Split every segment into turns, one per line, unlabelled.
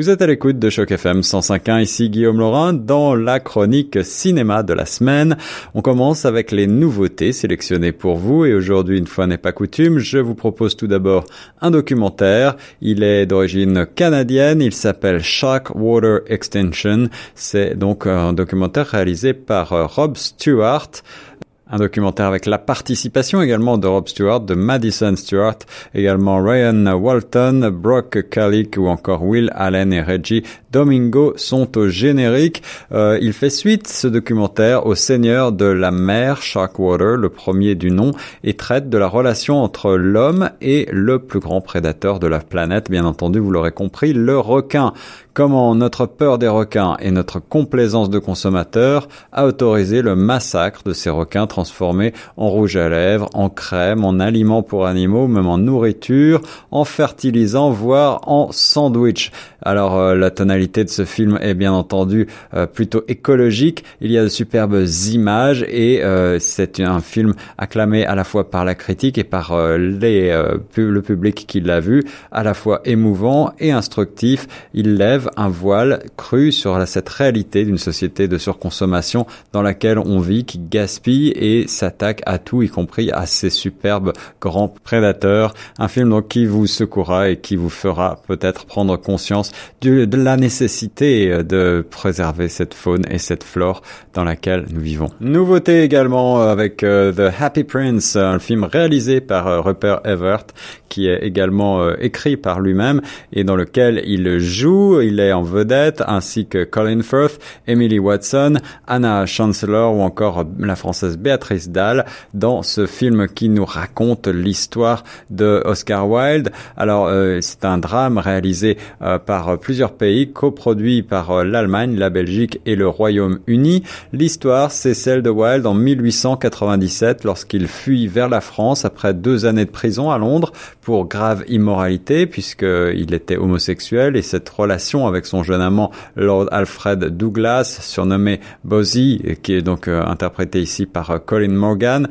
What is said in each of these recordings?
Vous êtes à l'écoute de Choc FM 105.1, ici Guillaume Laurin, dans la chronique cinéma de la semaine. On commence avec les nouveautés sélectionnées pour vous et aujourd'hui, une fois n'est pas coutume, je vous propose tout d'abord un documentaire. Il est d'origine canadienne, il s'appelle Shark Water Extension. C'est donc un documentaire réalisé par euh, Rob Stewart. Un documentaire avec la participation également de Rob Stewart, de Madison Stewart, également Ryan Walton, Brock Kalik ou encore Will Allen et Reggie Domingo sont au générique. Euh, il fait suite, ce documentaire, au Seigneur de la mer, Sharkwater, le premier du nom, et traite de la relation entre l'homme et le plus grand prédateur de la planète, bien entendu, vous l'aurez compris, le requin. Comment notre peur des requins et notre complaisance de consommateur a autorisé le massacre de ces requins transformés en rouge à lèvres, en crème, en aliments pour animaux, même en nourriture, en fertilisant, voire en sandwich. Alors euh, la tonalité de ce film est bien entendu euh, plutôt écologique. Il y a de superbes images et euh, c'est un film acclamé à la fois par la critique et par les, le public qui l'a vu, à la fois émouvant et instructif. Il lève un voile cru sur cette réalité d'une société de surconsommation dans laquelle on vit, qui gaspille et s'attaque à tout, y compris à ces superbes grands prédateurs. Un film donc qui vous secourra et qui vous fera peut-être prendre conscience de la nécessité euh, de préserver cette faune et cette flore dans laquelle nous vivons. Nouveauté également avec euh, The Happy Prince, un film réalisé par euh, Rupert Everett qui est également écrit par lui-même et dans lequel il joue, il est en vedette ainsi que Colin Firth, Emily Watson, Anna Chancellor ou encore la française Béatrice Dalle dans ce film qui nous raconte l'histoire de Oscar Wilde. Alors c'est un drame réalisé par plusieurs pays, coproduit par euh, l'Allemagne, la Belgique et le Royaume-Uni. L'histoire, c'est celle de Wilde en 1897 lorsqu'il fuit vers la France après deux années de prison à Londres pour grave immoralité puisqu'il était homosexuel et cette relation avec son jeune amant Lord Alfred Douglas, surnommé Bosie, qui est donc euh, interprété ici par euh, Colin Morgan,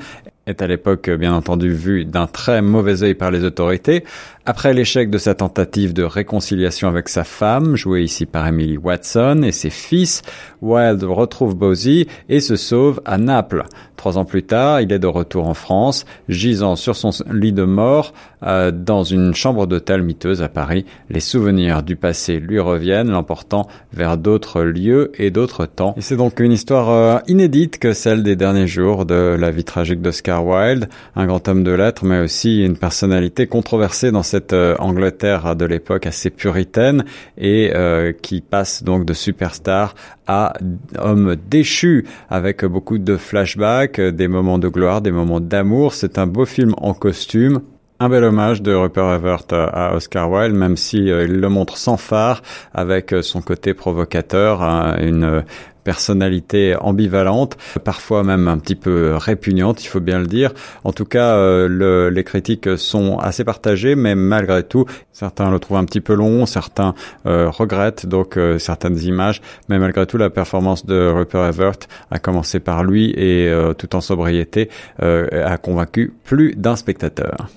est à l'époque bien entendu vu d'un très mauvais œil par les autorités. Après l'échec de sa tentative de réconciliation avec sa femme, jouée ici par Emily Watson, et ses fils, Wilde retrouve Bosie et se sauve à Naples. Trois ans plus tard, il est de retour en France, gisant sur son lit de mort euh, dans une chambre d'hôtel miteuse à Paris. Les souvenirs du passé lui reviennent, l'emportant vers d'autres lieux et d'autres temps. Et c'est donc une histoire euh, inédite que celle des derniers jours de la vie tragique d'Oscar Wilde, un grand homme de lettres, mais aussi une personnalité controversée dans cette euh, Angleterre de l'époque assez puritaine et qui passe donc de superstar à homme déchu avec beaucoup de flashbacks, des moments de gloire, des moments d'amour. C'est un beau film en costume. Un bel hommage de Rupert Everett à Oscar Wilde, même si euh, il le montre sans phare, avec euh, son côté provocateur, hein, une personnalité ambivalente, parfois même un petit peu répugnante, il faut bien le dire. En tout cas, euh, les critiques sont assez partagées, mais malgré tout, certains le trouvent un petit peu long, certains euh, regrettent donc euh, certaines images, mais malgré tout, la performance de Rupert Everett a commencé par lui et tout en sobriété a convaincu plus d'un spectateur.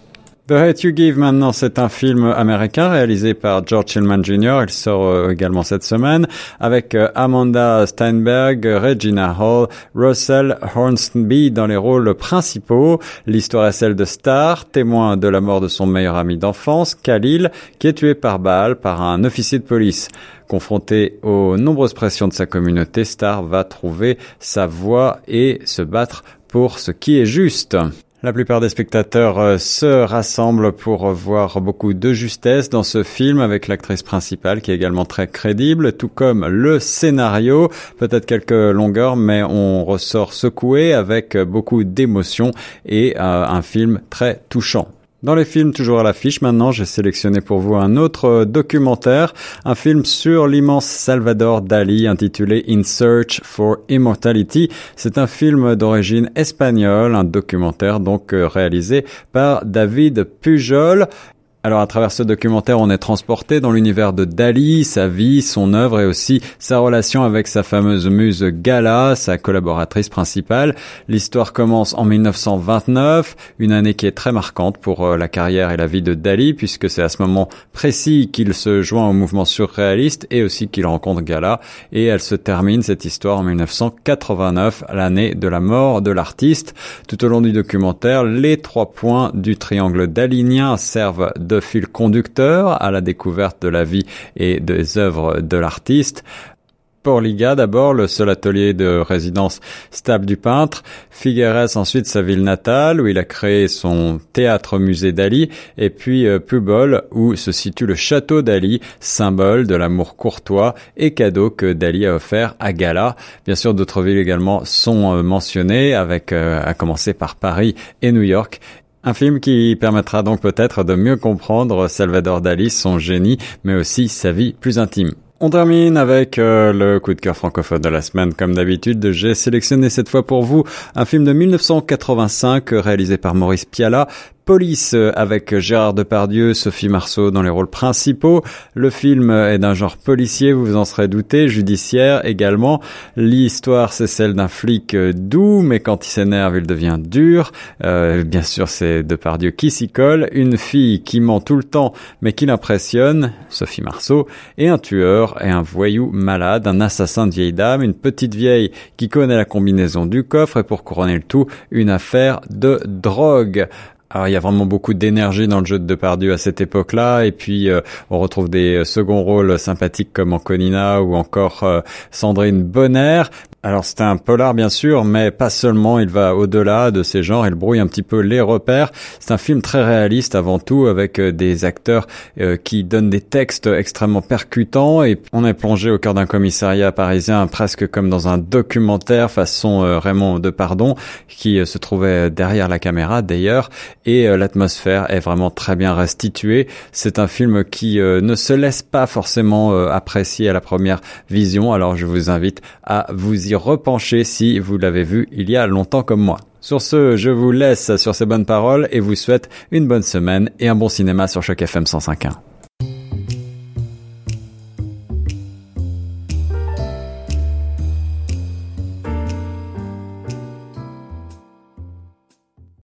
The Hate You Give maintenant, c'est un film américain réalisé par George Hillman Jr. Il sort euh, également cette semaine avec euh, Amanda Steinberg, Regina Hall, Russell Hornsby dans les rôles principaux. L'histoire est celle de Star, témoin de la mort de son meilleur ami d'enfance, Khalil, qui est tué par balle par un officier de police. Confronté aux nombreuses pressions de sa communauté, Star va trouver sa voie et se battre pour ce qui est juste. La plupart des spectateurs euh, se rassemblent pour voir beaucoup de justesse dans ce film avec l'actrice principale qui est également très crédible, tout comme le scénario, peut-être quelques longueurs, mais on ressort secoué avec beaucoup d'émotion et euh, un film très touchant. Dans les films toujours à l'affiche, maintenant j'ai sélectionné pour vous un autre euh, documentaire, un film sur l'immense Salvador Dali intitulé In Search for Immortality. C'est un film d'origine espagnole, un documentaire donc euh, réalisé par David Pujol Alors à travers ce documentaire, on est transporté dans l'univers de Dali, sa vie, son œuvre et aussi sa relation avec sa fameuse muse Gala, sa collaboratrice principale. L'histoire commence en 1929, une année qui est très marquante pour euh, la carrière et la vie de Dali puisque c'est à ce moment précis qu'il se joint au mouvement surréaliste et aussi qu'il rencontre Gala et elle se termine cette histoire en 1989, l'année de la mort de l'artiste. Tout au long du documentaire, les trois points du triangle dalinien servent fil conducteur à la découverte de la vie et des œuvres de l'artiste. Liga d'abord, le seul atelier de résidence stable du peintre. Figueres ensuite sa ville natale où il a créé son théâtre-musée d'Ali. Et puis euh, Pubol où se situe le château d'Ali, symbole de l'amour courtois et cadeau que Dali a offert à Gala. Bien sûr, d'autres villes également sont euh, mentionnées avec, euh, à commencer par Paris et New York. Un film qui permettra donc peut-être de mieux comprendre Salvador Dali, son génie, mais aussi sa vie plus intime. On termine avec euh, le coup de cœur francophone de la semaine. Comme d'habitude, j'ai sélectionné cette fois pour vous un film de 1985 réalisé par Maurice Piala, Police avec Gérard Depardieu, Sophie Marceau dans les rôles principaux. Le film est d'un genre policier, vous vous en serez douté, judiciaire également. L'histoire, c'est celle d'un flic doux, mais quand il s'énerve, il devient dur. Euh, bien sûr, c'est Depardieu qui s'y colle. Une fille qui ment tout le temps, mais qui l'impressionne, Sophie Marceau. Et un tueur et un voyou malade, un assassin de vieille dame, une petite vieille qui connaît la combinaison du coffre et pour couronner le tout, une affaire de drogue. Alors il y a vraiment beaucoup d'énergie dans le jeu de Depardieu à cette époque-là, et puis euh, on retrouve des euh, seconds rôles sympathiques comme Anconina ou encore euh, Sandrine Bonner, alors c'est un polar bien sûr, mais pas seulement, il va au-delà de ces genres, il brouille un petit peu les repères. C'est un film très réaliste avant tout, avec euh, des acteurs euh, qui donnent des textes extrêmement percutants, et on est plongé au cœur d'un commissariat parisien presque comme dans un documentaire façon euh, Raymond Depardon, qui se trouvait derrière la caméra d'ailleurs, et l'atmosphère est vraiment très bien restituée. C'est un film qui ne se laisse pas forcément apprécier à la première vision, alors je vous invite à vous repencher si vous l'avez vu il y a longtemps comme moi. Sur ce, je vous laisse sur ces bonnes paroles et vous souhaite une bonne semaine et un bon cinéma sur Choc FM 105.1.